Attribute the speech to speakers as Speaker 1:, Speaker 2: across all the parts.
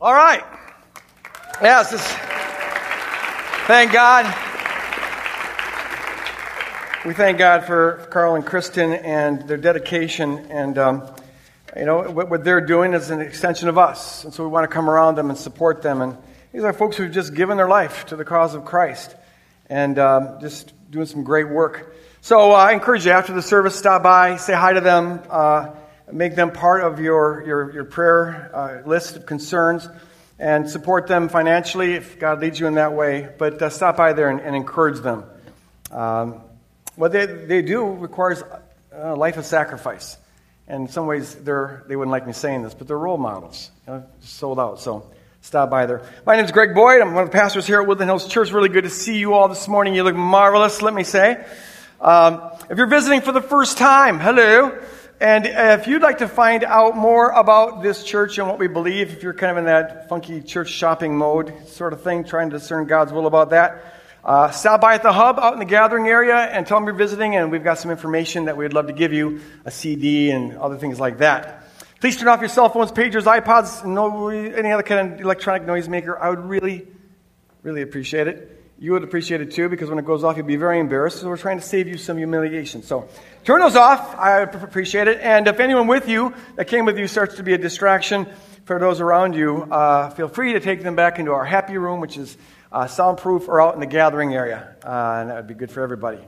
Speaker 1: All right. Yes, this, thank God. We thank God for Carl and Kristen and their dedication. And, um, you know, what, what, they're doing is an extension of us. And so we want to come around them and support them. And these are folks who've just given their life to the cause of Christ and um, just doing some great work. So uh, I encourage you after the service, stop by, say hi to them. Uh, make them part of your, your, your prayer uh, list of concerns and support them financially if God leads you in that way. But uh, stop by there and, and encourage them. Um, what they, they do requires a life of sacrifice. And in some ways, they're, they wouldn't like me saying this, but they're role models. You know, sold out. So stop by there. My name is Greg Boyd. I'm one of the pastors here at Woodland Hills Church. Really good to see you all this morning. You look marvelous, let me say. Um, if you're visiting for the first time, hello. And if you'd like to find out more about this church and what we believe, if you're kind of in that funky church shopping mode sort of thing, trying to discern God's will about that, uh, stop by at the hub out in the gathering area and tell them you're visiting, and we've got some information that we'd love to give you a CD and other things like that. Please turn off your cell phones, pagers, iPods, no, any other kind of electronic noisemaker. I would really, really appreciate it. You would appreciate it too, because when it goes off, you'd be very embarrassed. So we're trying to save you some humiliation. So turn those off. I appreciate it. And if anyone with you that came with you starts to be a distraction for those around you, uh, feel free to take them back into our happy room, which is uh, soundproof, or out in the gathering area. Uh, and that would be good for everybody.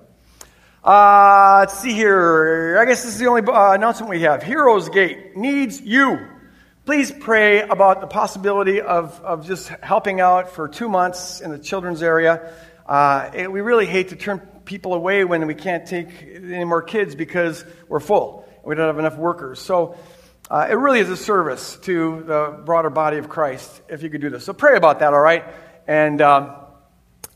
Speaker 1: Uh, let's see here. I guess this is the only uh, announcement we have. Heroes Gate needs you please pray about the possibility of, of just helping out for two months in the children's area. Uh, it, we really hate to turn people away when we can't take any more kids because we're full. We don't have enough workers. So uh, it really is a service to the broader body of Christ if you could do this. So pray about that, all right? And. Um,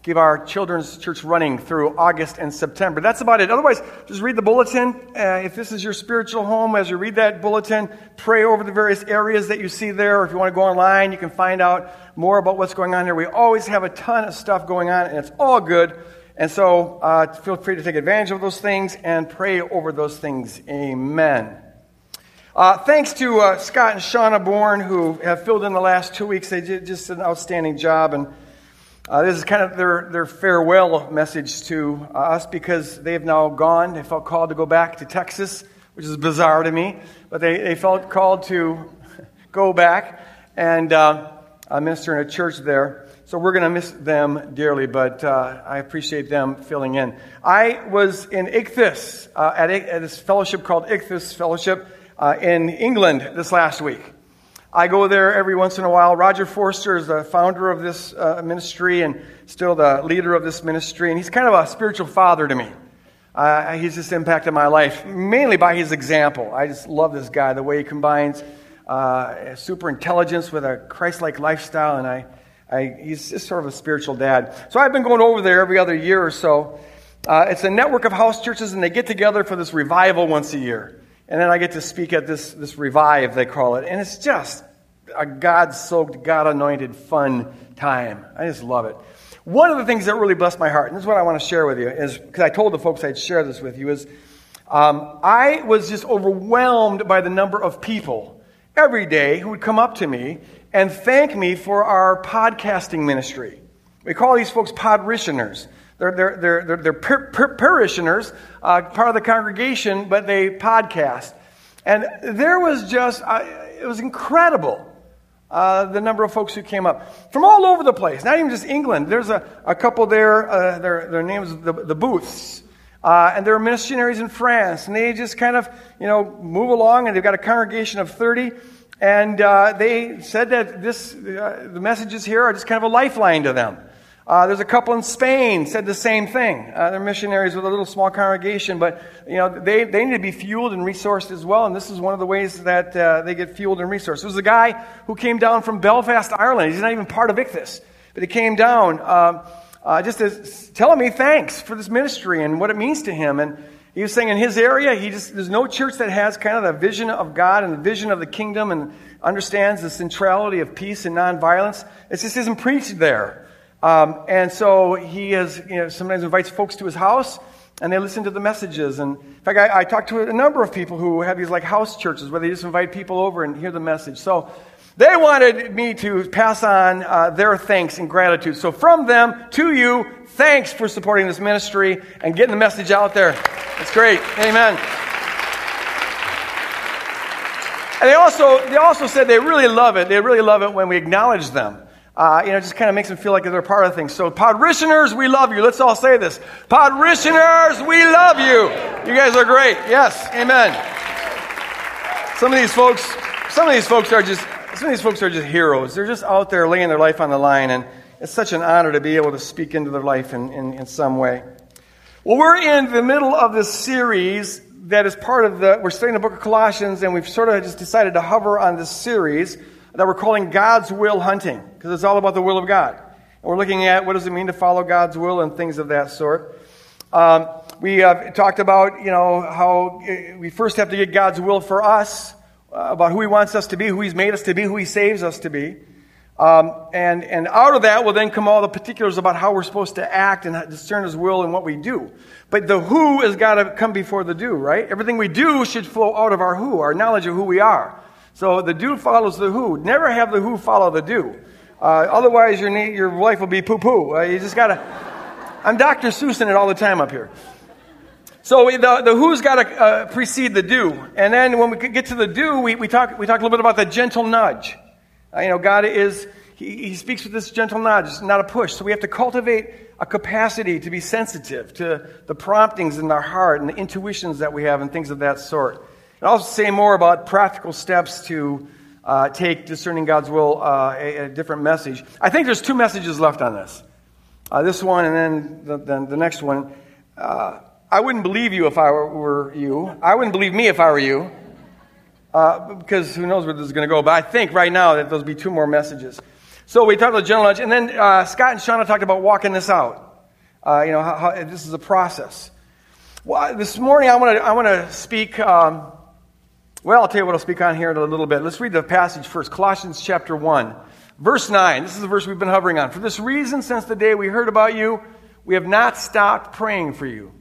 Speaker 1: keep our children's church running through August and September. That's about it. Otherwise, just read the bulletin. Uh, if this is your spiritual home, as you read that bulletin, pray over the various areas that you see there. Or if you want to go online, you can find out more about what's going on here. We always have a ton of stuff going on, and it's all good. And so uh, feel free to take advantage of those things and pray over those things. Amen. Uh, thanks to uh, Scott and Shauna Bourne, who have filled in the last two weeks. They did just an outstanding job. and uh, this is kind of their, their farewell message to uh, us because they have now gone. They felt called to go back to Texas, which is bizarre to me, but they, they felt called to go back and uh, minister in a church there. So we're going to miss them dearly, but uh, I appreciate them filling in. I was in Ichthus uh, at, at, this fellowship called Ichthus Fellowship uh, in England this last week. I go there every once in a while. Roger Forster is the founder of this uh, ministry and still the leader of this ministry, and he's kind of a spiritual father to me. Uh, he's just impacted my life, mainly by his example. I just love this guy, the way he combines uh, super intelligence with a Christ like lifestyle, and I, I, he's just sort of a spiritual dad. So I've been going over there every other year or so. Uh, it's a network of house churches, and they get together for this revival once a year. And then I get to speak at this, this revive, they call it. And it's just a God soaked, God anointed, fun time. I just love it. One of the things that really blessed my heart, and this is what I want to share with you, is because I told the folks I'd share this with you, is um, I was just overwhelmed by the number of people every day who would come up to me and thank me for our podcasting ministry. We call these folks podrissioners. They're, they're, they're, they're, par- par- parishioners, uh, part of the congregation, but they podcast. And there was just, uh, it was incredible. Uh, the number of folks who came up from all over the place, not even just England. There's a, a couple there, uh, their, their names, the, the Booths. Uh, and there are missionaries in France. And they just kind of, you know, move along, and they've got a congregation of 30. And uh, they said that this, uh, the messages here are just kind of a lifeline to them. Uh, there's a couple in Spain said the same thing. Uh, they're missionaries with a little small congregation, but you know they, they need to be fueled and resourced as well. And this is one of the ways that uh, they get fueled and resourced. There was a guy who came down from Belfast, Ireland. He's not even part of Ichthus, but he came down um, uh, just to, telling me thanks for this ministry and what it means to him. And he was saying in his area, he just there's no church that has kind of the vision of God and the vision of the kingdom and understands the centrality of peace and nonviolence. It just isn't preached there. Um, and so he has, you know, sometimes invites folks to his house and they listen to the messages. And in fact, I, I talked to a number of people who have these like house churches where they just invite people over and hear the message. So They wanted me to pass on uh, their thanks and gratitude. So, from them to you, thanks for supporting this ministry and getting the message out there. It's great. Amen. And they also, they also said they really love it. They really love it when we acknowledge them. Uh, you know, it just kind of makes them feel like they're part of things. So, Podritioners, we love you. Let's all say this. Podritioners, we love you. You guys are great. Yes, amen. Some of these folks, some of these folks are just, some of these folks are just heroes. They're just out there laying their life on the line, and it's such an honor to be able to speak into their life in, in, in some way. Well, we're in the middle of this series that is part of the, we're studying the book of Colossians, and we've sort of just decided to hover on this series that we're calling God's Will Hunting, because it's all about the will of God. And we're looking at what does it mean to follow God's will and things of that sort. Um, we talked about, you know, how uh, we first have to get God's will for us, uh, about who He wants us to be, who He's made us to be, who He saves us to be. Um, and, and out of that will then come all the particulars about how we're supposed to act and discern His will and what we do. But the who has got to come before the do, right? Everything we do should flow out of our who, our knowledge of who we are. So the do follows the who. Never have the who follow the do. Uh, otherwise, your, your life will be poo poo. Uh, you just got to. I'm Dr. Seuss in it all the time up here. So the, the who's got to uh, precede the do. And then when we get to the do, we, we, talk, we talk a little bit about the gentle nudge. Uh, you know, God is, he, he speaks with this gentle nudge, it's not a push. So we have to cultivate a capacity to be sensitive to the promptings in our heart and the intuitions that we have and things of that sort. And I'll say more about practical steps to uh, take discerning God's will, uh, a, a, different message. I think there's two messages left on this. Uh, this one and then the, the, the next one. Uh, I wouldn't believe you if I were you. I wouldn't believe me if I were you. Uh, because who knows where this is going to go. But I think right now that there'll be two more messages. So we talked about general knowledge, and then uh, Scott and Shauna talked about walking this out. you know, how, how, this is a process. Well, this morning I want to I want to speak um, well, I'll tell you what I'll speak on here in a little bit. Let's read the passage first Colossians chapter 1, verse 9. This is the verse we've been hovering on. For this reason, since the day we heard about you, we have not stopped praying for you.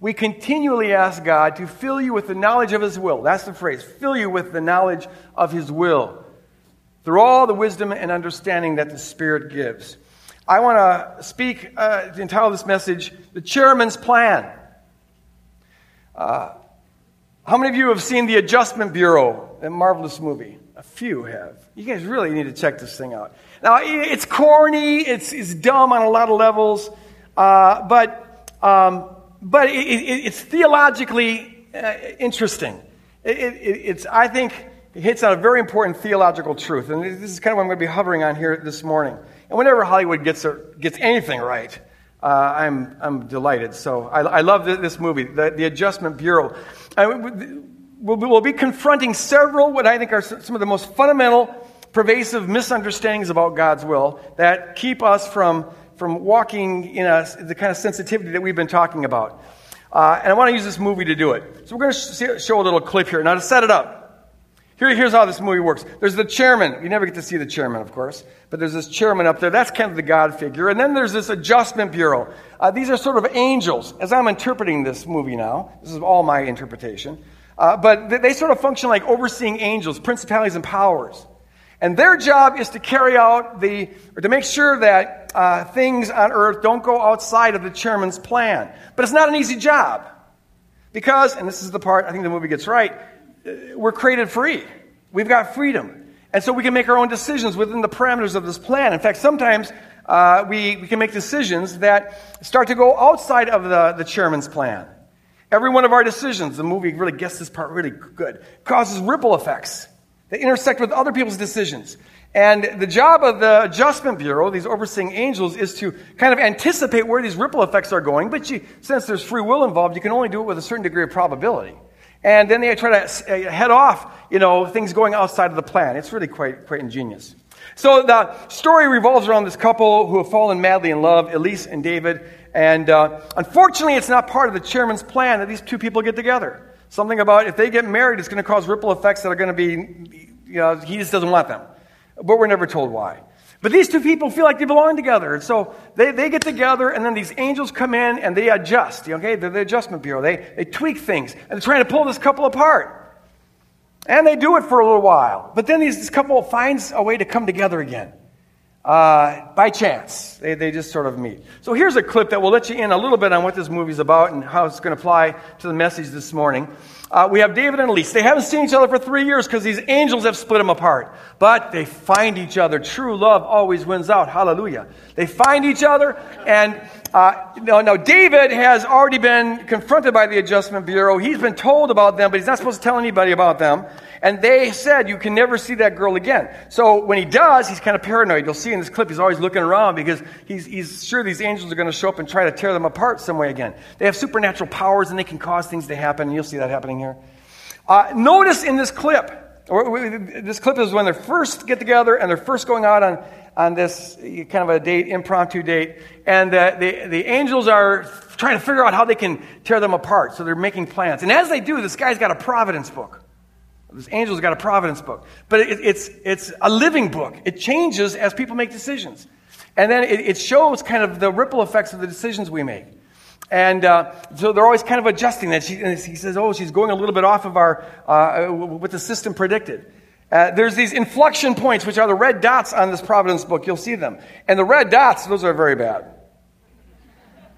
Speaker 1: We continually ask God to fill you with the knowledge of His will. That's the phrase fill you with the knowledge of His will through all the wisdom and understanding that the Spirit gives. I want to speak, uh, entitle this message, The Chairman's Plan. Uh, how many of you have seen The Adjustment Bureau, that marvelous movie? A few have. You guys really need to check this thing out. Now, it's corny, it's, it's dumb on a lot of levels, uh, but, um, but it, it, it's theologically uh, interesting. It, it's, I think it hits on a very important theological truth, and this is kind of what I'm going to be hovering on here this morning. And whenever Hollywood gets, gets anything right, uh, I'm, I'm delighted. So I, I love this movie, the, the Adjustment Bureau. we'll, we'll be confronting several, what I think are some of the most fundamental, pervasive misunderstandings about God's will that keep us from, from walking in a, the kind of sensitivity that we've been talking about. Uh, and I want to use this movie to do it. So we're going to show a little clip here. Now, to set it up, here, here's how this movie works. There's the chairman. You never get to see the chairman, of course, but there's this chairman up there. That's kind of the God figure. And then there's this adjustment bureau. Uh, these are sort of angels. As I'm interpreting this movie now, this is all my interpretation. Uh, but they, they sort of function like overseeing angels, principalities, and powers. And their job is to carry out the, or to make sure that uh, things on earth don't go outside of the chairman's plan. But it's not an easy job. Because, and this is the part I think the movie gets right, we're created free. We've got freedom. And so we can make our own decisions within the parameters of this plan. In fact, sometimes uh, we, we can make decisions that start to go outside of the, the chairman's plan. Every one of our decisions, the movie really gets this part really good, causes ripple effects that intersect with other people's decisions. And the job of the Adjustment Bureau, these overseeing angels, is to kind of anticipate where these ripple effects are going. But you, since there's free will involved, you can only do it with a certain degree of probability. And then they try to uh, head off, you know, things going outside of the plan. It's really quite, quite ingenious. So the story revolves around this couple who have fallen madly in love, Elise and David. And uh, unfortunately, it's not part of the chairman's plan that these two people get together. Something about if they get married, it's going to cause ripple effects that are going to be, you know, he just doesn't want them. But we're never told why. But these two people feel like they belong together. And so they, they get together, and then these angels come in and they adjust. Okay? They're the adjustment bureau. They, they tweak things, and they're trying to pull this couple apart. And they do it for a little while. But then these, this couple finds a way to come together again. Uh, by chance. They, they just sort of meet. So here's a clip that will let you in a little bit on what this movie's about and how it's going to apply to the message this morning. Uh, we have David and Elise. They haven't seen each other for three years because these angels have split them apart. But they find each other. True love always wins out. Hallelujah. They find each other, and uh, no, no, David has already been confronted by the Adjustment Bureau. He's been told about them, but he's not supposed to tell anybody about them. And they said, you can never see that girl again. So when he does, he's kind of paranoid. You'll see in this clip, he's always looking around because he's, he's sure these angels are going to show up and try to tear them apart some way again. They have supernatural powers and they can cause things to happen, and you'll see that happening here. Uh, notice in this clip, this clip is when they first get together and they're first going out on, on this kind of a date, impromptu date, and uh, the, the angels are trying to figure out how they can tear them apart. So they're making plans. And as they do, this guy's got a providence book. This angel's got a providence book. But it, it's, it's a living book. It changes as people make decisions. And then it, it shows kind of the ripple effects of the decisions we make. And uh, so they're always kind of adjusting that. She, he says, oh, she's going a little bit off of our, uh, what the system predicted. Uh, there's these inflection points, which are the red dots on this Providence book. You'll see them. And the red dots, those are very bad.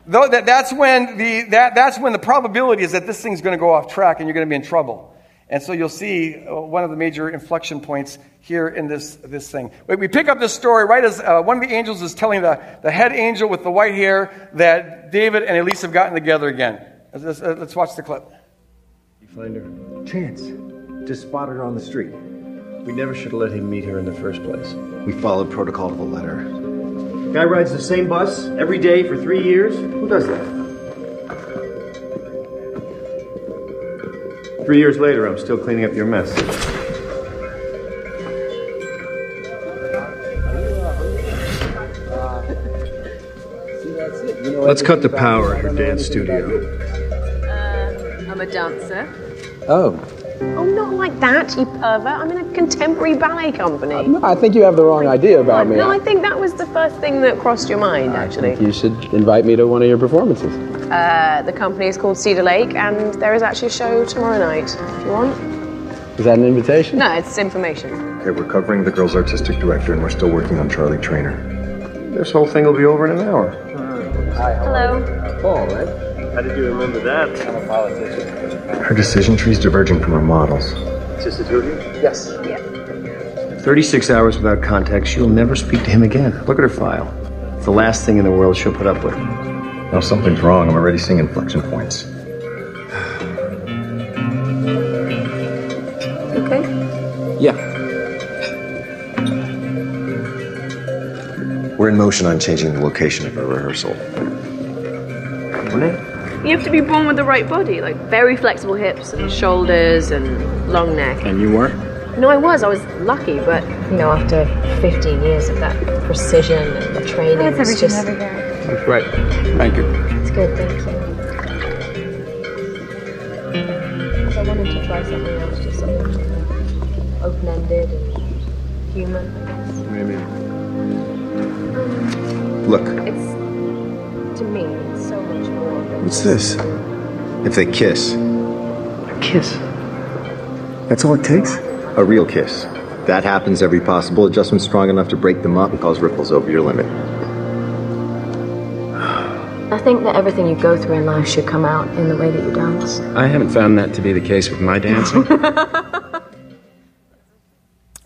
Speaker 1: Though that, that's, when the, that, that's when the probability is that this thing's going to go off track and you're going to be in trouble. And so you'll see uh, one of the major inflection points here in this, this thing. We pick up this story right as uh, one of the angels is telling the, the head angel with the white hair that David and Elise have gotten together again. Let's, uh, let's watch the clip.
Speaker 2: You find her? Chance. Just spotted her on the street. We never should have let him meet her in the first place.
Speaker 3: We followed protocol to the letter.
Speaker 2: Guy rides the same bus every day for three years. Who does that? Three years later, I'm still cleaning up your mess. Let's cut the power at her dance studio.
Speaker 4: Uh, I'm a dancer.
Speaker 5: Oh.
Speaker 4: Oh, not like that, you pervert. I'm in a contemporary ballet company. Uh,
Speaker 5: no, I think you have the wrong idea about me.
Speaker 4: No, I think that was the first thing that crossed your mind, actually.
Speaker 5: I think you should invite me to one of your performances.
Speaker 4: Uh, the company is called Cedar Lake, and there is actually a show tomorrow night. If you want.
Speaker 5: Is that an invitation?
Speaker 4: No, it's information.
Speaker 3: Okay, we're covering the girl's artistic director, and we're still working on Charlie Traynor.
Speaker 2: This whole thing will be over in an hour.
Speaker 4: Hi, Hello.
Speaker 5: Paul, right?
Speaker 2: How did you remember that?
Speaker 5: I'm a politician.
Speaker 3: Her decision tree's diverging from her models.
Speaker 2: Sister Judy?
Speaker 5: Yes.
Speaker 4: Yeah.
Speaker 2: 36 hours without contact, she'll never speak to him again. Look at her file. It's the last thing in the world she'll put up with.
Speaker 3: Now something's wrong. I'm already seeing inflection points.
Speaker 4: Okay.
Speaker 5: Yeah.
Speaker 3: We're in motion on changing the location of our rehearsal.
Speaker 4: You have to be born with the right body, like very flexible hips and shoulders and long neck.
Speaker 5: And you weren't?
Speaker 4: No, I was. I was lucky, but you know, after 15 years of that precision and the training, it's just
Speaker 6: everything over there.
Speaker 5: That's right. Thank you.
Speaker 4: it's good. Thank you. 'Cause I wanted to try something else, just something open-ended and human. I guess.
Speaker 5: Maybe.
Speaker 3: Look,
Speaker 4: It's to me, it's so much more.
Speaker 3: What's this? If they kiss,
Speaker 2: A kiss.
Speaker 3: that's all it takes? A real kiss. That happens every possible adjustment strong enough to break them up and cause ripples over your limit.
Speaker 4: I think that everything you go through in life should come out in the way that you dance.
Speaker 5: I haven't found that to be the case with my dancing.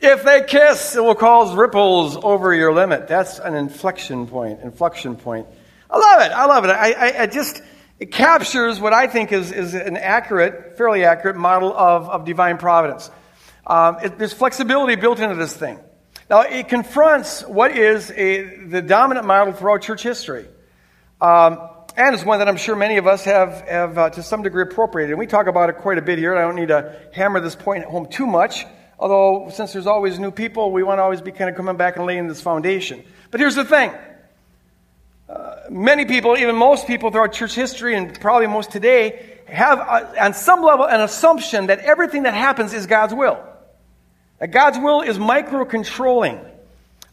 Speaker 1: If they kiss, it will cause ripples over your limit. That's an inflection point, inflection point. I love it. I love it. I, I, I just, it captures what I think is, is an accurate, fairly accurate model of, of divine providence. Um, it, there's flexibility built into this thing. Now, it confronts what is a, the dominant model throughout church history. Um, and it's one that I'm sure many of us have, have uh, to some degree appropriated. And we talk about it quite a bit here, and I don't need to hammer this point home too much. Although, since there's always new people, we want to always be kind of coming back and laying this foundation. But here's the thing uh, many people, even most people throughout church history, and probably most today, have, uh, on some level, an assumption that everything that happens is God's will. That God's will is micro controlling.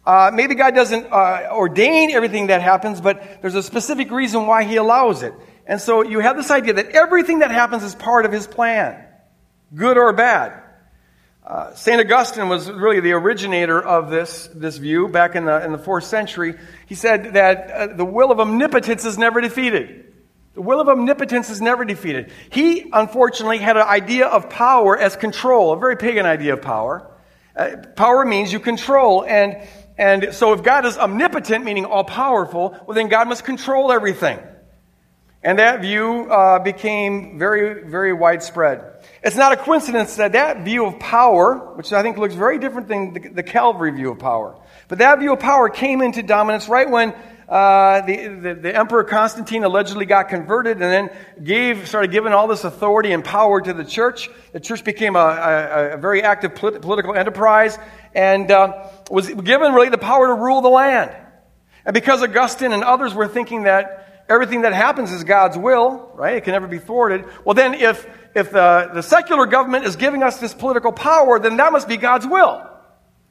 Speaker 1: Uh, maybe God doesn't uh, ordain everything that happens, but there's a specific reason why He allows it. And so you have this idea that everything that happens is part of His plan, good or bad. Uh, St. Augustine was really the originator of this, this view back in the, in the fourth century. He said that uh, the will of omnipotence is never defeated. The will of omnipotence is never defeated. He, unfortunately, had an idea of power as control, a very pagan idea of power. Uh, power means you control. And, and so if God is omnipotent, meaning all powerful, well, then God must control everything. And that view uh, became very, very widespread. It's not a coincidence that that view of power, which I think looks very different than the, the Calvary view of power, but that view of power came into dominance right when uh, the, the, the, Emperor Constantine allegedly got converted and then gave, started giving all this authority and power to the church. The church became a, a, a very active polit- political enterprise and uh, was given really the power to rule the land. And because Augustine and others were thinking that everything that happens is God's will, right? It can never be thwarted. Well, then, if, if the, the secular government is giving us this political power, then that must be God's will.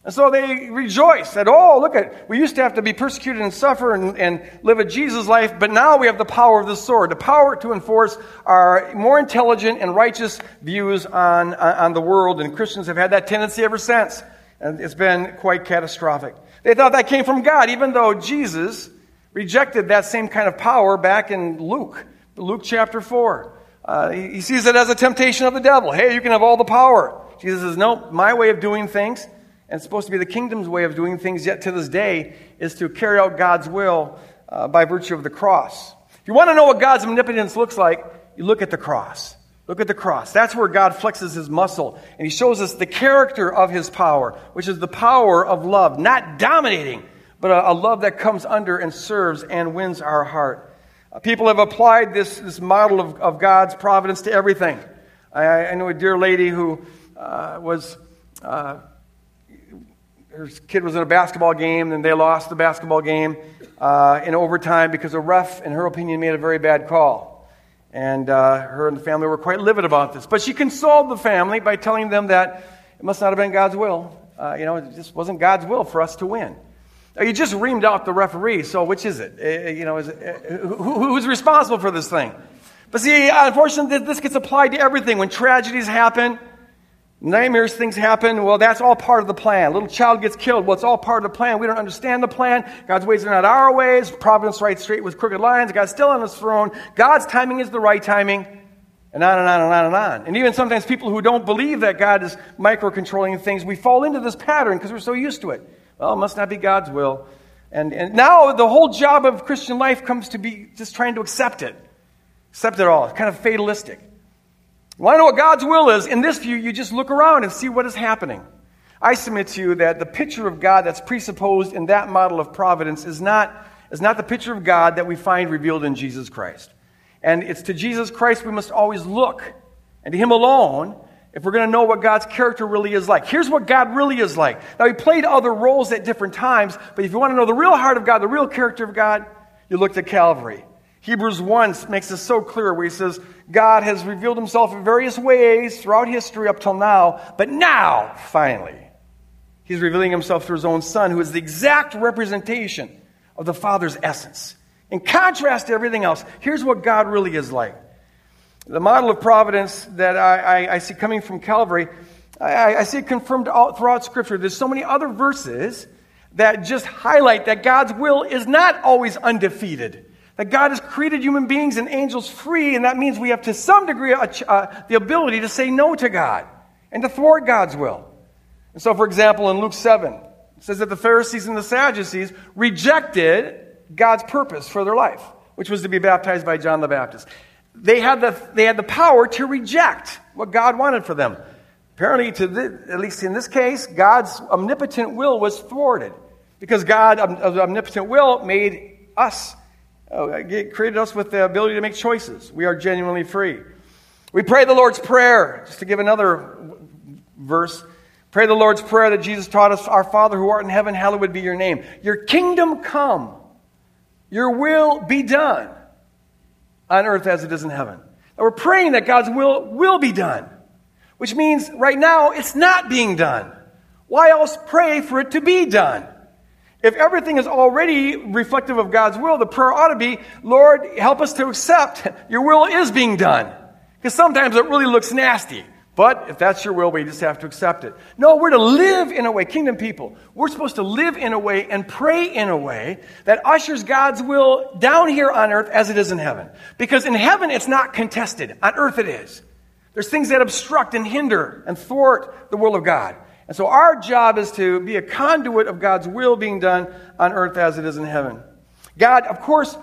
Speaker 1: And so they rejoice that, oh, look at, we used to have to be persecuted and suffer and, and live a Jesus life, but now we have the power of the sword, the power to enforce our more intelligent and righteous views on, on the world. And Christians have had that tendency ever since. And it's been quite catastrophic. They thought that came from God, even though Jesus rejected that same kind of power back in Luke, Luke chapter 4. Uh, he, he sees it as a temptation of the devil. Hey, you can have all the power. Jesus says, no, my way of doing things, and it's supposed to be the kingdom's way of doing things yet to this day, is to carry out God's will uh, by virtue of the cross. If you want to know what God's omnipotence looks like, you look at the cross. Look at the cross. That's where God flexes his muscle. And he shows us the character of his power, which is the power of love, not dominating, but a, a love that comes under and serves and wins our heart. Uh, people have applied this, this model of, of God's providence to everything. I, I know a dear lady who uh, was, uh, her kid was in a basketball game, and they lost the basketball game uh, in overtime because a ref, in her opinion, made a very bad call. And uh, her and the family were quite livid about this. But she consoled the family by telling them that it must not have been God's will. Uh, you know, it just wasn't God's will for us to win. Now, You just reamed out the referee, so which is it? Uh, you know, it, uh, who, who's responsible for this thing? But see, unfortunately, this gets applied to everything. When tragedies happen, nightmares, things happen, well, that's all part of the plan. A little child gets killed, well, it's all part of the plan. We don't understand the plan. God's ways are not our ways. Providence right straight with crooked lines. God's still on his throne. God's timing is the right timing. And on and on and on and on. And even sometimes people who don't believe that God is micro controlling things, we fall into this pattern because we're so used to it. Well, it must not be God's will. And, and now the whole job of Christian life comes to be just trying to accept it. Accept it all. Kind of fatalistic. Want to know what God's will is? In this view, you just look around and see what is happening. I submit to you that the picture of God that's presupposed in that model of providence is not, is not the picture of God that we find revealed in Jesus Christ. And it's to Jesus Christ we must always look, and to Him alone, if we're going to know what God's character really is like. Here's what God really is like. Now, He played other roles at different times, but if you want to know the real heart of God, the real character of God, you look to Calvary. Hebrews 1 makes this so clear where he says, God has revealed himself in various ways throughout history up till now, but now, finally, he's revealing himself through his own son, who is the exact representation of the Father's essence. In contrast to everything else, here's what God really is like. The model of providence that I, I, I see coming from Calvary, I, I see it confirmed all, throughout Scripture. There's so many other verses that just highlight that God's will is not always undefeated. That God has created human beings and angels free, and that means we have to some degree uh, the ability to say no to God and to thwart God's will. And so, for example, in Luke 7, it says that the Pharisees and the Sadducees rejected God's purpose for their life, which was to be baptized by John the Baptist they had the, they had the power to reject what God wanted for them. Apparently, to the, at least in this case, God's omnipotent will was thwarted because God, omnipotent will, made us, uh, created us with the ability to make choices. We are genuinely free. We pray the Lord's Prayer, just to give another verse. Pray the Lord's Prayer that Jesus taught us Our Father who art in heaven, hallowed be your name. Your kingdom come, your will be done on earth as it is in heaven. And we're praying that God's will will be done, which means right now it's not being done. Why else pray for it to be done? If everything is already reflective of God's will, the prayer ought to be, Lord, help us to accept your will is being done. Because sometimes it really looks nasty. But if that's your will, we just have to accept it. No, we're to live in a way, kingdom people. We're supposed to live in a way and pray in a way that ushers God's will down here on earth as it is in heaven. Because in heaven, it's not contested. On earth, it is. There's things that obstruct and hinder and thwart the will of God. And so our job is to be a conduit of God's will being done on earth as it is in heaven. God, of course,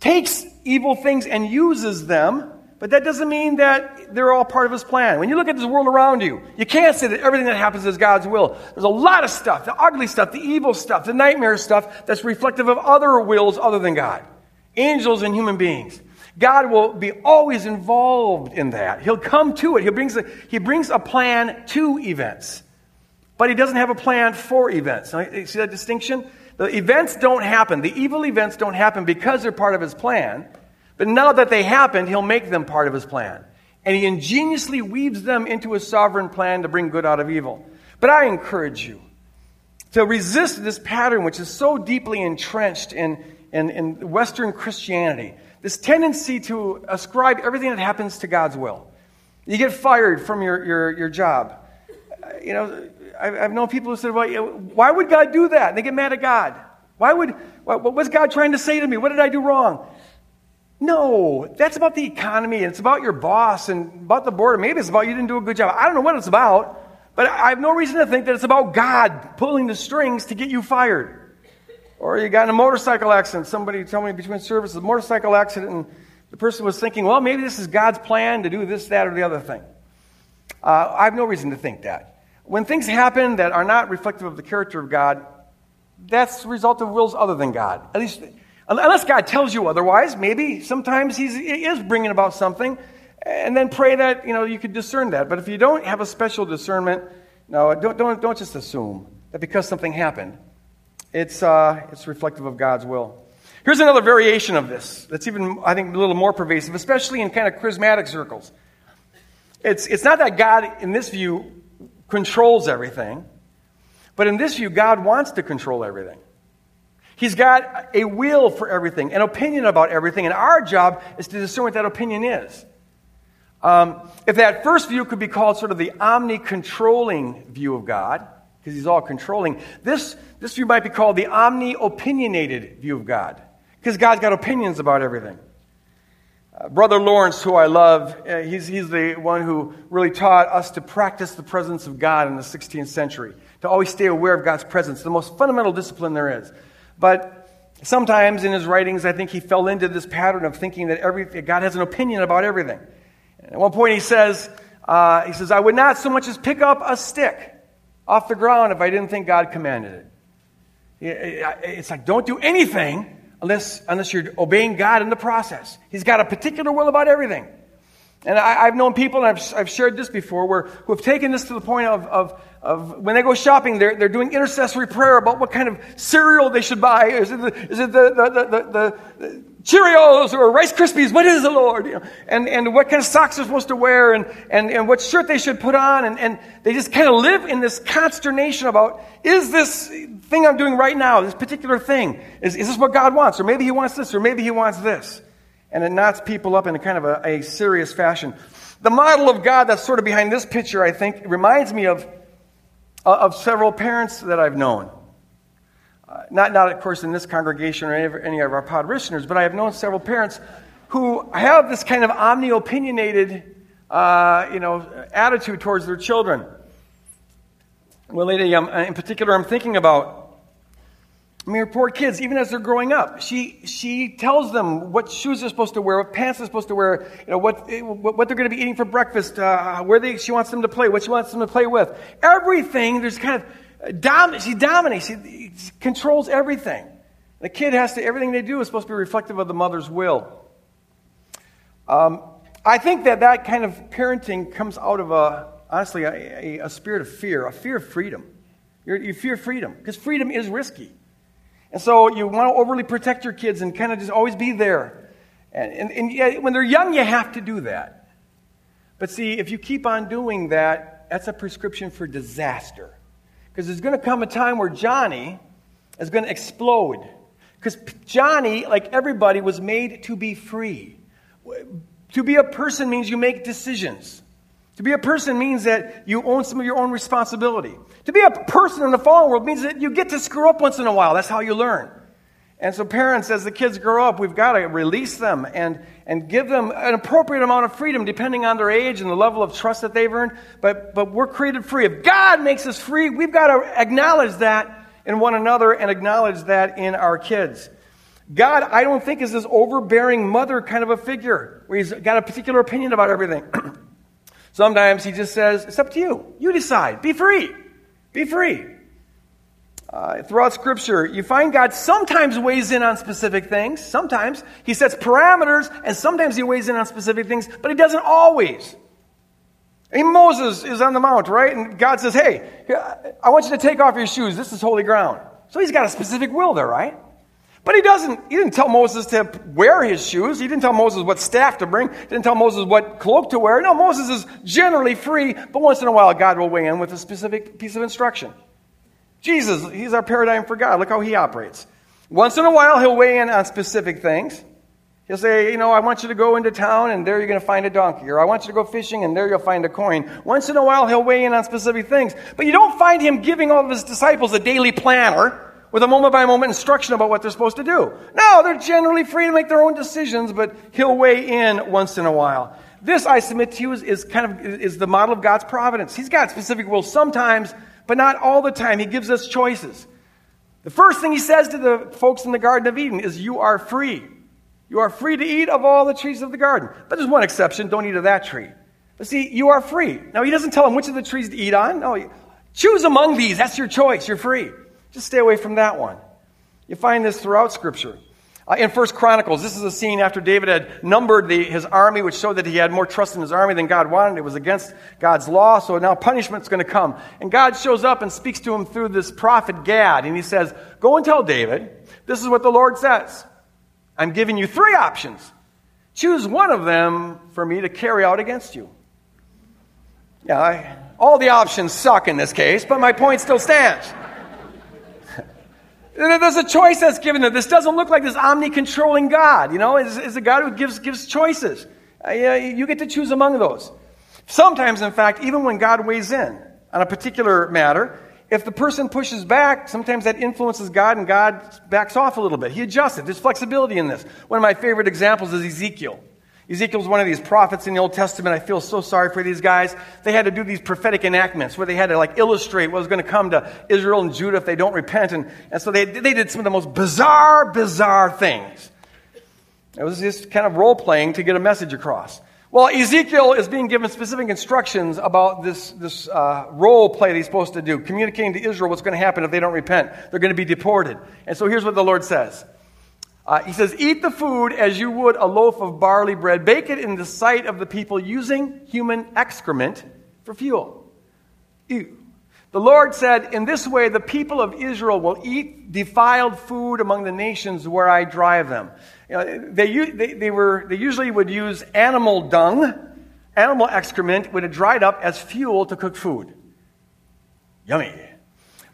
Speaker 1: takes evil things and uses them but that doesn't mean that they're all part of his plan. When you look at this world around you, you can't say that everything that happens is God's will. There's a lot of stuff, the ugly stuff, the evil stuff, the nightmare stuff that's reflective of other wills other than God. Angels and human beings. God will be always involved in that. He'll come to it. He brings a, he brings a plan to events. But he doesn't have a plan for events. Now, see that distinction? The events don't happen. The evil events don't happen because they're part of his plan. But now that they happened, he'll make them part of his plan. And he ingeniously weaves them into his sovereign plan to bring good out of evil. But I encourage you to resist this pattern, which is so deeply entrenched in, in, in Western Christianity. This tendency to ascribe everything that happens to God's will. You get fired from your, your, your job. Uh, you know, I've known people who said, well, why would God do that? And they get mad at God. Why would, what was God trying to say to me? What did I do wrong? No, that's about the economy and it's about your boss and about the board. Maybe it's about you didn't do a good job. I don't know what it's about, but I have no reason to think that it's about God pulling the strings to get you fired. Or you got in a motorcycle accident. Somebody told me between services, a motorcycle accident, and the person was thinking, well, maybe this is God's plan to do this, that, or the other thing. Uh, I have no reason to think that. When things happen that are not reflective of the character of God, that's the result of wills other than God. At least Unless God tells you otherwise, maybe sometimes He is bringing about something, and then pray that you know you could discern that. But if you don't have a special discernment, no, don't, don't, don't just assume that because something happened, it's, uh, it's reflective of God's will. Here's another variation of this that's even, I think, a little more pervasive, especially in kind of charismatic circles. It's, it's not that God, in this view, controls everything, but in this view, God wants to control everything. He's got a will for everything, an opinion about everything, and our job is to discern what that opinion is. Um, if that first view could be called sort of the omni controlling view of God, because he's all controlling, this, this view might be called the omni opinionated view of God, because God's got opinions about everything. Brother Lawrence, who I love, uh, he's, he's the one who really taught us to practice the presence of God in the 16th century, to always stay aware of God's presence, the most fundamental discipline there is. But sometimes in his writings, I think he fell into this pattern of thinking that every, God has an opinion about everything. And at one point, he says, uh, he says, I would not so much as pick up a stick off the ground if I didn't think God commanded it. It's like, don't do anything unless, unless you're obeying God in the process. He's got a particular will about everything. And I, have known people, and I've, I've shared this before, where, who have taken this to the point of, of, of when they go shopping, they're, they're doing intercessory prayer about what kind of cereal they should buy. Is it the, is it the, the, the, the Cheerios or Rice Krispies? What is the Lord? You know, and, and what kind of socks they're supposed to wear and, and, and what shirt they should put on. And, and they just kind of live in this consternation about, is this thing I'm doing right now, this particular thing, is, is this what God wants? Or maybe He wants this, or maybe He wants this. And it knots people up in a kind of a, a serious fashion. The model of God that's sort of behind this picture, I think, reminds me of of several parents that I've known. Not, not, of course, in this congregation or any of, any of our parishioners, but I have known several parents who have this kind of omni opinionated uh, you know, attitude towards their children. Well, lady, um, in particular, I'm thinking about I mean, poor kids, even as they're growing up, she, she tells them what shoes they're supposed to wear, what pants they're supposed to wear, you know, what, what they're going to be eating for breakfast, uh, where they, she wants them to play, what she wants them to play with. Everything, there's kind of, dom- she dominates, she controls everything. The kid has to, everything they do is supposed to be reflective of the mother's will. Um, I think that that kind of parenting comes out of a, honestly, a, a, a spirit of fear, a fear of freedom. You're, you fear freedom, because freedom is risky. And so you want to overly protect your kids and kind of just always be there. And, and, and when they're young, you have to do that. But see, if you keep on doing that, that's a prescription for disaster. Because there's going to come a time where Johnny is going to explode. Because Johnny, like everybody, was made to be free. To be a person means you make decisions. To be a person means that you own some of your own responsibility. To be a person in the fallen world means that you get to screw up once in a while. That's how you learn. And so, parents, as the kids grow up, we've got to release them and, and give them an appropriate amount of freedom depending on their age and the level of trust that they've earned. But, but we're created free. If God makes us free, we've got to acknowledge that in one another and acknowledge that in our kids. God, I don't think, is this overbearing mother kind of a figure where he's got a particular opinion about everything. Sometimes he just says, It's up to you. You decide. Be free. Be free. Uh, throughout Scripture, you find God sometimes weighs in on specific things. Sometimes He sets parameters, and sometimes He weighs in on specific things, but He doesn't always. Moses is on the mount, right? And God says, Hey, I want you to take off your shoes. This is holy ground. So He's got a specific will there, right? But he doesn't, he didn't tell Moses to wear his shoes. He didn't tell Moses what staff to bring. He didn't tell Moses what cloak to wear. No, Moses is generally free, but once in a while God will weigh in with a specific piece of instruction. Jesus, he's our paradigm for God. Look how he operates. Once in a while, he'll weigh in on specific things. He'll say, you know, I want you to go into town and there you're going to find a donkey. Or I want you to go fishing and there you'll find a coin. Once in a while, he'll weigh in on specific things. But you don't find him giving all of his disciples a daily planner with a moment by moment instruction about what they're supposed to do. No, they're generally free to make their own decisions, but he'll weigh in once in a while. This, I submit to you, is, is kind of is the model of God's providence. He's got specific will sometimes, but not all the time. He gives us choices. The first thing he says to the folks in the Garden of Eden is, You are free. You are free to eat of all the trees of the garden. But there's one exception don't eat of that tree. But see, you are free. Now, he doesn't tell them which of the trees to eat on. No, choose among these. That's your choice. You're free. Just stay away from that one. You find this throughout Scripture. Uh, in First Chronicles, this is a scene after David had numbered the, his army, which showed that he had more trust in his army than God wanted. It was against God's law, so now punishment's going to come. And God shows up and speaks to him through this prophet Gad, and he says, Go and tell David, this is what the Lord says. I'm giving you three options. Choose one of them for me to carry out against you. Yeah, I, all the options suck in this case, but my point still stands. There's a choice that's given there. This doesn't look like this omni-controlling God. You know, it's a God who gives, gives choices. Uh, you get to choose among those. Sometimes, in fact, even when God weighs in on a particular matter, if the person pushes back, sometimes that influences God and God backs off a little bit. He adjusts it. There's flexibility in this. One of my favorite examples is Ezekiel. Ezekiel's one of these prophets in the Old Testament. I feel so sorry for these guys. They had to do these prophetic enactments where they had to like illustrate what was going to come to Israel and Judah if they don't repent. And, and so they, they did some of the most bizarre, bizarre things. It was just kind of role playing to get a message across. Well, Ezekiel is being given specific instructions about this, this uh, role play that he's supposed to do, communicating to Israel what's going to happen if they don't repent. They're going to be deported. And so here's what the Lord says uh, he says, Eat the food as you would a loaf of barley bread. Bake it in the sight of the people using human excrement for fuel. Ew. The Lord said, In this way, the people of Israel will eat defiled food among the nations where I drive them. You know, they, they, they, were, they usually would use animal dung, animal excrement, when it dried up as fuel to cook food. Yummy.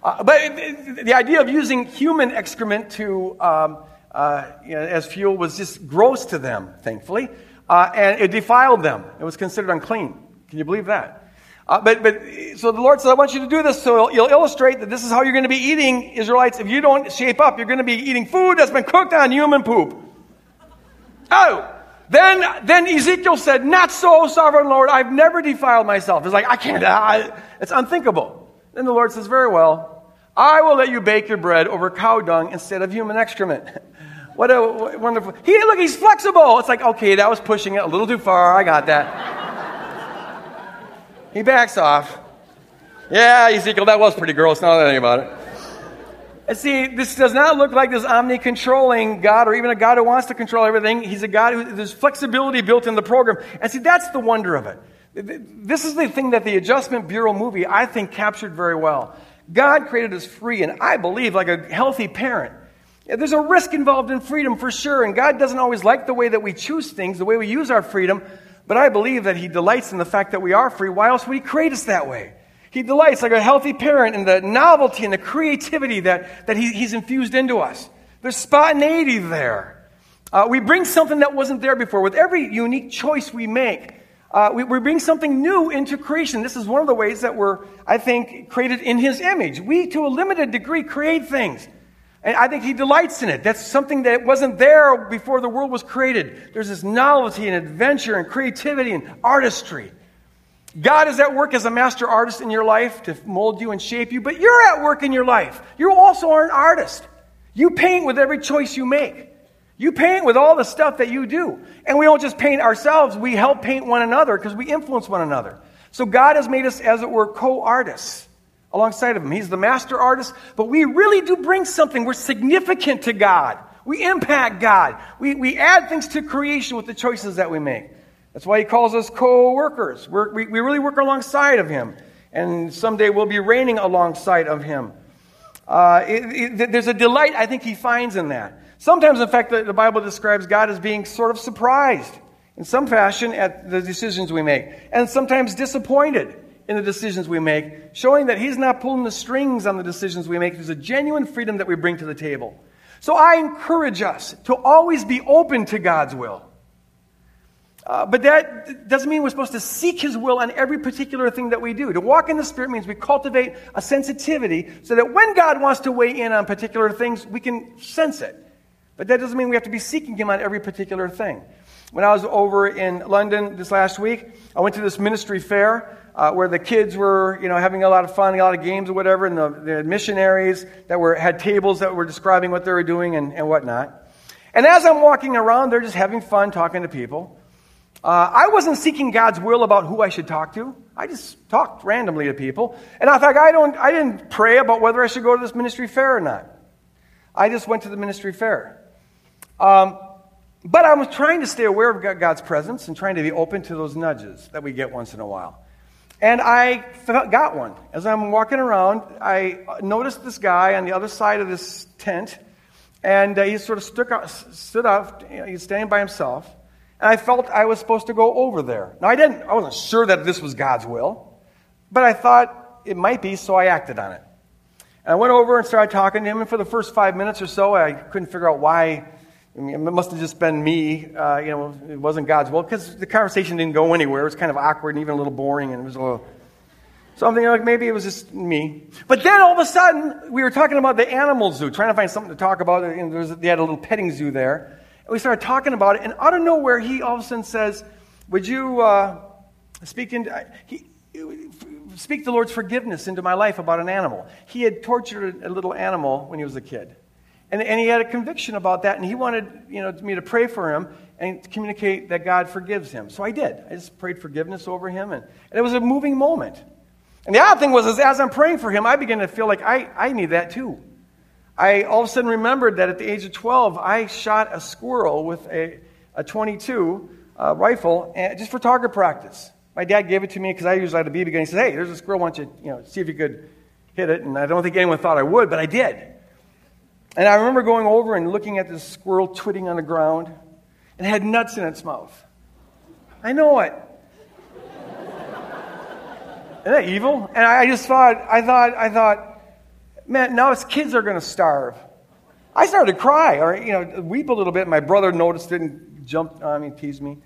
Speaker 1: Uh, but the idea of using human excrement to. Um, uh, you know, as fuel was just gross to them, thankfully, uh, and it defiled them. It was considered unclean. Can you believe that? Uh, but, but so the Lord said, I want you to do this so you'll illustrate that this is how you're going to be eating, Israelites. If you don't shape up, you're going to be eating food that's been cooked on human poop. Oh, then, then Ezekiel said, Not so, sovereign Lord. I've never defiled myself. It's like, I can't, I, it's unthinkable. Then the Lord says, Very well, I will let you bake your bread over cow dung instead of human excrement. What a wonderful. He, look, he's flexible. It's like, okay, that was pushing it a little too far. I got that. he backs off. Yeah, Ezekiel, that was pretty gross. Now that I think about it. And see, this does not look like this omni controlling God or even a God who wants to control everything. He's a God who, there's flexibility built in the program. And see, that's the wonder of it. This is the thing that the Adjustment Bureau movie, I think, captured very well. God created us free, and I believe, like a healthy parent, there's a risk involved in freedom for sure, and God doesn't always like the way that we choose things, the way we use our freedom, but I believe that He delights in the fact that we are free. Why else would He create us that way? He delights, like a healthy parent, in the novelty and the creativity that, that he, He's infused into us. There's spontaneity there. Uh, we bring something that wasn't there before. With every unique choice we make, Uh, we, we bring something new into creation. This is one of the ways that we're, I think, created in His image. We, to a limited degree, create things. And I think He delights in it. That's something that wasn't there before the world was created. There's this novelty and adventure and creativity and artistry. God is at work as a master artist in your life to mold you and shape you, but you're at work in your life. You also are an artist. You paint with every choice you make. You paint with all the stuff that you do. And we don't just paint ourselves, we help paint one another because we influence one another. So God has made us, as it were, co artists alongside of Him. He's the master artist, but we really do bring something. We're significant to God. We impact God. We, we add things to creation with the choices that we make. That's why He calls us co workers. We, we really work alongside of Him. And someday we'll be reigning alongside of Him. Uh, it, it, there's a delight I think He finds in that. Sometimes, in fact, the, the Bible describes God as being sort of surprised in some fashion at the decisions we make, and sometimes disappointed in the decisions we make, showing that He's not pulling the strings on the decisions we make. There's a genuine freedom that we bring to the table. So I encourage us to always be open to God's will. Uh, but that doesn't mean we're supposed to seek His will on every particular thing that we do. To walk in the Spirit means we cultivate a sensitivity so that when God wants to weigh in on particular things, we can sense it. But that doesn't mean we have to be seeking Him on every particular thing. When I was over in London this last week, I went to this ministry fair uh, where the kids were, you know, having a lot of fun, a lot of games or whatever, and the, the missionaries that were had tables that were describing what they were doing and, and whatnot. And as I'm walking around, they're just having fun talking to people. Uh, I wasn't seeking God's will about who I should talk to. I just talked randomly to people. And in fact, I, don't, I didn't pray about whether I should go to this ministry fair or not. I just went to the ministry fair. Um, but I was trying to stay aware of God's presence and trying to be open to those nudges that we get once in a while. And I got one. As I'm walking around, I noticed this guy on the other side of this tent, and uh, he sort of stood up, stood up he's standing by himself, and I felt I was supposed to go over there. Now, I didn't, I wasn't sure that this was God's will, but I thought it might be, so I acted on it. And I went over and started talking to him, and for the first five minutes or so, I couldn't figure out why I mean, it must have just been me. Uh, you know, it wasn't God's will because the conversation didn't go anywhere. It was kind of awkward and even a little boring, and it was a little. Something like maybe it was just me. But then all of a sudden, we were talking about the animal zoo, trying to find something to talk about. And was, they had a little petting zoo there. And we started talking about it, and out of nowhere, he all of a sudden says, Would you uh, speak, into, he, speak the Lord's forgiveness into my life about an animal? He had tortured a little animal when he was a kid. And, and he had a conviction about that, and he wanted you know, me to pray for him and communicate that God forgives him. So I did. I just prayed forgiveness over him, and, and it was a moving moment. And the odd thing was, is as I'm praying for him, I began to feel like I, I need that too. I all of a sudden remembered that at the age of 12, I shot a squirrel with a, a 22 uh, rifle and, just for target practice. My dad gave it to me because I usually had a BB gun. He said, "Hey, there's a squirrel. Why don't you, you know, see if you could hit it?" And I don't think anyone thought I would, but I did. And I remember going over and looking at this squirrel twitting on the ground and it had nuts in its mouth. I know it. Isn't that evil? And I just thought, I thought, I thought, man, now its kids are going to starve. I started to cry or, you know, weep a little bit. My brother noticed it and jumped on me, teased me.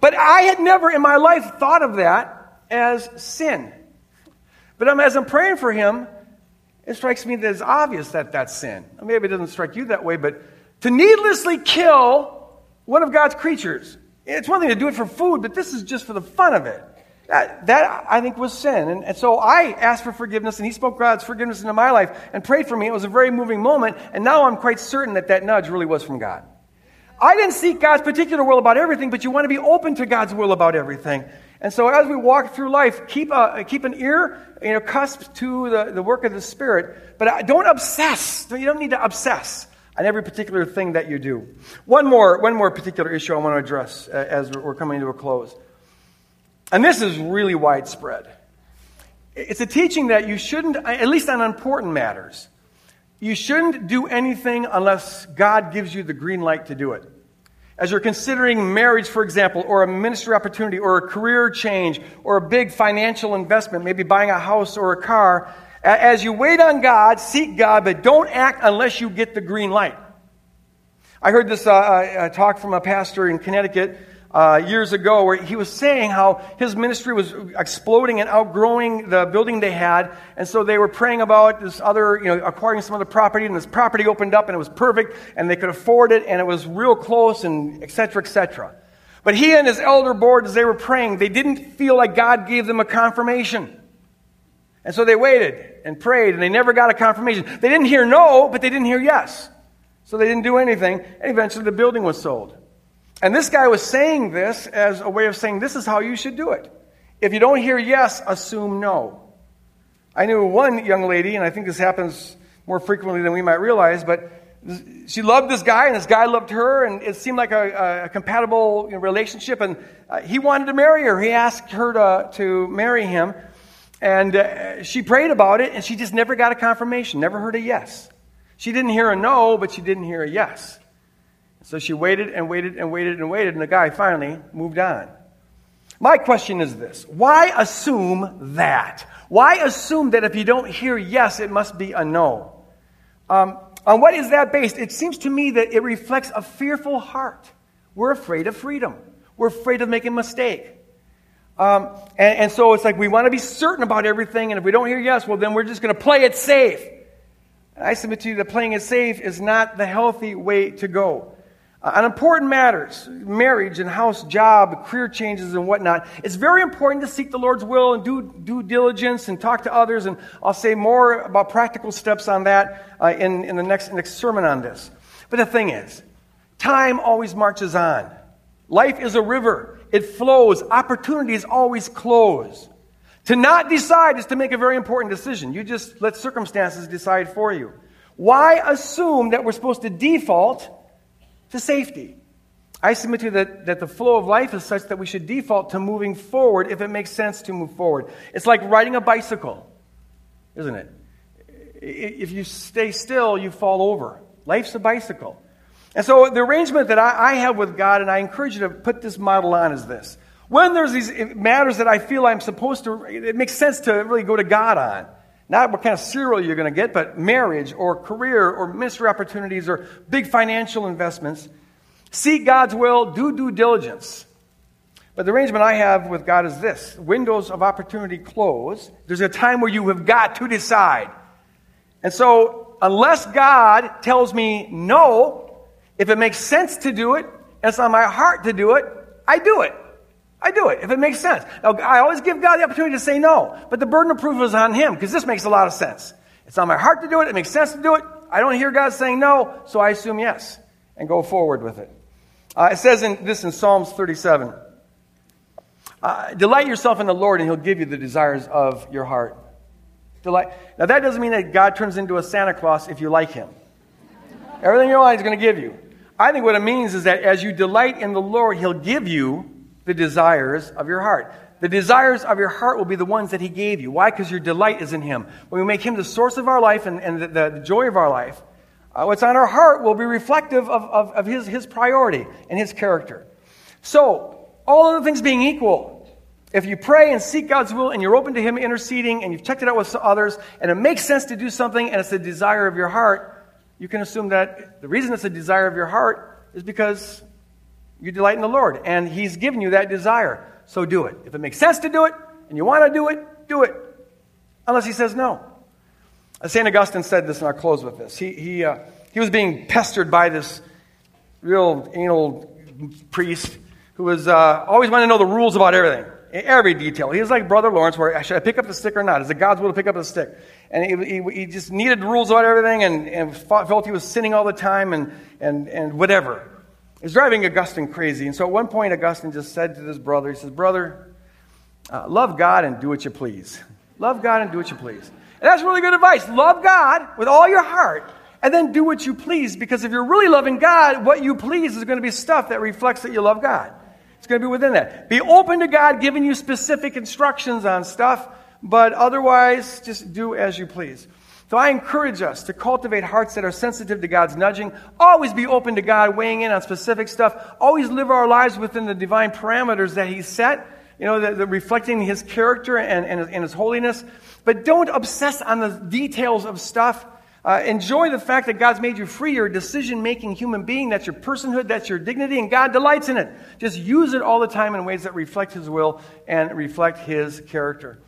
Speaker 1: But I had never in my life thought of that as sin. But as I'm praying for him, it strikes me that it's obvious that that's sin. Maybe it doesn't strike you that way, but to needlessly kill one of God's creatures, it's one thing to do it for food, but this is just for the fun of it. That, that I think was sin. And, and, so I asked for forgiveness, and he spoke God's forgiveness into my life and prayed for me. It was a very moving moment, and now I'm quite certain that that nudge really was from God. I didn't seek God's particular will about everything, but you want to be open to God's will about everything. And so as we walk through life, keep, a, keep an ear, you know, cusp to the, the work of the Spirit, but don't obsess. You don't need to obsess on every particular thing that you do. One more, one more particular issue I want to address uh, as we're coming to a close. And this is really widespread. It's a teaching that you shouldn't, at least on important matters, you shouldn't do anything unless God gives you the green light to do it. As you're considering marriage, for example, or a ministry opportunity, or a career change, or a big financial investment, maybe buying a house or a car, as you wait on God, seek God, but don't act unless you get the green light. I heard this uh, uh, talk from a pastor in Connecticut uh, years ago where he was saying how his ministry was exploding and outgrowing the building they had. And so they were praying about this other, you know, acquiring some other property. And this property opened up and it was perfect and they could afford it and it was real close and et cetera, et cetera. But he and his elder board, as they were praying, they didn't feel like God gave them a confirmation. And so they waited and prayed and they never got a confirmation. They didn't hear no, but they didn't hear yes. So they didn't do anything. And eventually the building was sold. And this guy was saying this as a way of saying, this is how you should do it. If you don't hear yes, assume no. I knew one young lady, and I think this happens more frequently than we might realize, but she loved this guy, and this guy loved her, and it seemed like a, a compatible relationship. And uh, he wanted to marry her. He asked her to, to marry him, and uh, she prayed about it, and she just never got a confirmation, never heard a yes. She didn't hear a no, but she didn't hear a yes. So she waited and waited and waited and waited, and the guy finally moved on. My question is this why assume that? Why assume that if you don't hear yes, it must be a no? Um, on what is that based? It seems to me that it reflects a fearful heart. We're afraid of freedom, we're afraid of making a mistake. Um, and, and so it's like we want to be certain about everything, and if we don't hear yes, well, then we're just going to play it safe. I submit to you that playing it safe is not the healthy way to go. Uh, on important matters, marriage and house, job, career changes and whatnot, it's very important to seek the Lord's will and do due diligence and talk to others. And I'll say more about practical steps on that uh, in, in the next, next sermon on this. But the thing is, time always marches on. Life is a river. It flows. Opportunities always close. To not decide is to make a very important decision. You just let circumstances decide for you. Why assume that we're supposed to default to safety. I submit to you that, that the flow of life is such that we should default to moving forward if it makes sense to move forward. It's like riding a bicycle, isn't it? If you stay still, you fall over. Life's a bicycle. And so the arrangement that I, I have with God, and I encourage you to put this model on, is this. When there's these eh, matters that I feel I'm supposed to, it makes sense to really go to God on. Not what kind of cereal you're going to get, but marriage or career or ministry opportunities or big financial investments. Seek God's will, do due diligence. But the arrangement I have with God is this windows of opportunity close. There's a time where you have got to decide. And so, unless God tells me no, if it makes sense to do it, and it's on my heart to do it, I do it. I do it if it makes sense. Now, I always give God the opportunity to say no, but the burden of proof is on Him because this makes a lot of sense. It's on my heart to do it. It makes sense to do it. I don't hear God saying no, so I assume yes and go forward with it. Uh, it says in, this in Psalms 37 uh, Delight yourself in the Lord, and He'll give you the desires of your heart. Delight. Now, that doesn't mean that God turns into a Santa Claus if you like Him. Everything you want, He's going to give you. I think what it means is that as you delight in the Lord, He'll give you the desires of your heart. The desires of your heart will be the ones that He gave you. Why? Because your delight is in Him. When we make Him the source of our life and, and the, the, joy of our life, uh, what's on our heart will be reflective of, of, of his, his priority and His character. So, all other things being equal, if you pray and seek God's will and you're open to Him interceding and you've checked it out with others and it makes sense to do something and it's the desire of your heart, you can assume that the reason it's a desire of your heart is because you delight in the Lord, and He's given you that desire. So do it. If it makes sense to do it, and you want to do it, do it. Unless He says no. Uh, St. Augustine said this, and I'll close with this. He, he, uh, he was being pestered by this real anal priest who was uh, always wanting to know the rules about everything, every detail. He was like Brother Lawrence, where should I pick up the stick or not? Is it God's will to pick up the stick? And he, he, he just needed rules about everything and, and felt he was sinning all the time and, and, and whatever. It's driving Augustine crazy. And so at one point, Augustine just said to this brother, he says, Brother, uh, love God and do what you please. Love God and do what you please. And that's really good advice. Love God with all your heart and then do what you please because if you're really loving God, what you please is going to be stuff that reflects that you love God. It's going to be within that. Be open to God giving you specific instructions on stuff, but otherwise, just do as you please. So I encourage us to cultivate hearts that are sensitive to God's nudging. Always be open to God weighing in on specific stuff. Always live our lives within the divine parameters that He set, you know, the, the reflecting His character and, and, and, His holiness. But don't obsess on the details of stuff. Uh, enjoy the fact that God's made you free. You're a decision making human being. That's your personhood. That's your dignity. And God delights in it. Just use it all the time in ways that reflect His will and reflect His character.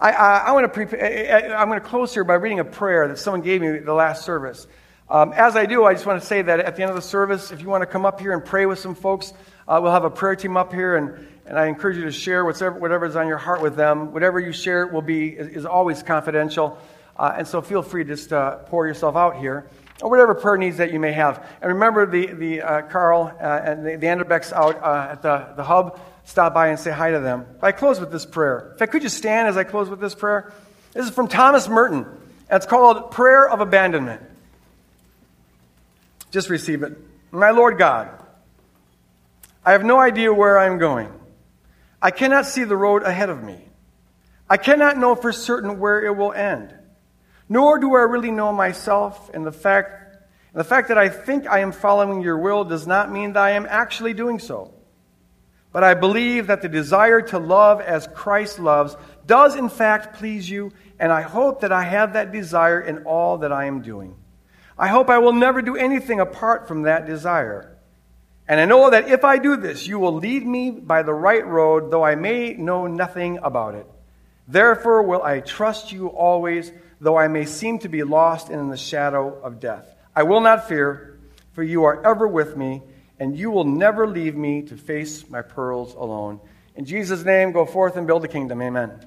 Speaker 1: I, I, I want to prepare, I'm going to close here by reading a prayer that someone gave me the last service. Um, as I do, I just want to say that at the end of the service, if you want to come up here and pray with some folks, uh, we'll have a prayer team up here, and, and I encourage you to share whatever, whatever is on your heart with them. Whatever you share will be is, is always confidential. Uh, and so feel free to just uh, pour yourself out here, or whatever prayer needs that you may have. And remember, the, the uh, Carl uh, and the, the Anderbecks out uh, at the, the hub, stop by and say hi to them. I close with this prayer. In fact, could you stand as I close with this prayer? This is from Thomas Merton, and it's called Prayer of Abandonment. Just receive it. My Lord God, I have no idea where I'm going. I cannot see the road ahead of me. I cannot know for certain where it will end nor do I really know myself, and the fact, the fact that I think I am following your will does not mean that I am actually doing so. But I believe that the desire to love as Christ loves does in fact please you, and I hope that I have that desire in all that I am doing. I hope I will never do anything apart from that desire. And I know that if I do this, you will lead me by the right road, though I may know nothing about it. Therefore, will I trust you always though I may seem to be lost in the shadow of death. I will not fear, for you are ever with me, and you will never leave me to face my pearls alone. In Jesus' name, go forth and build the kingdom. Amen.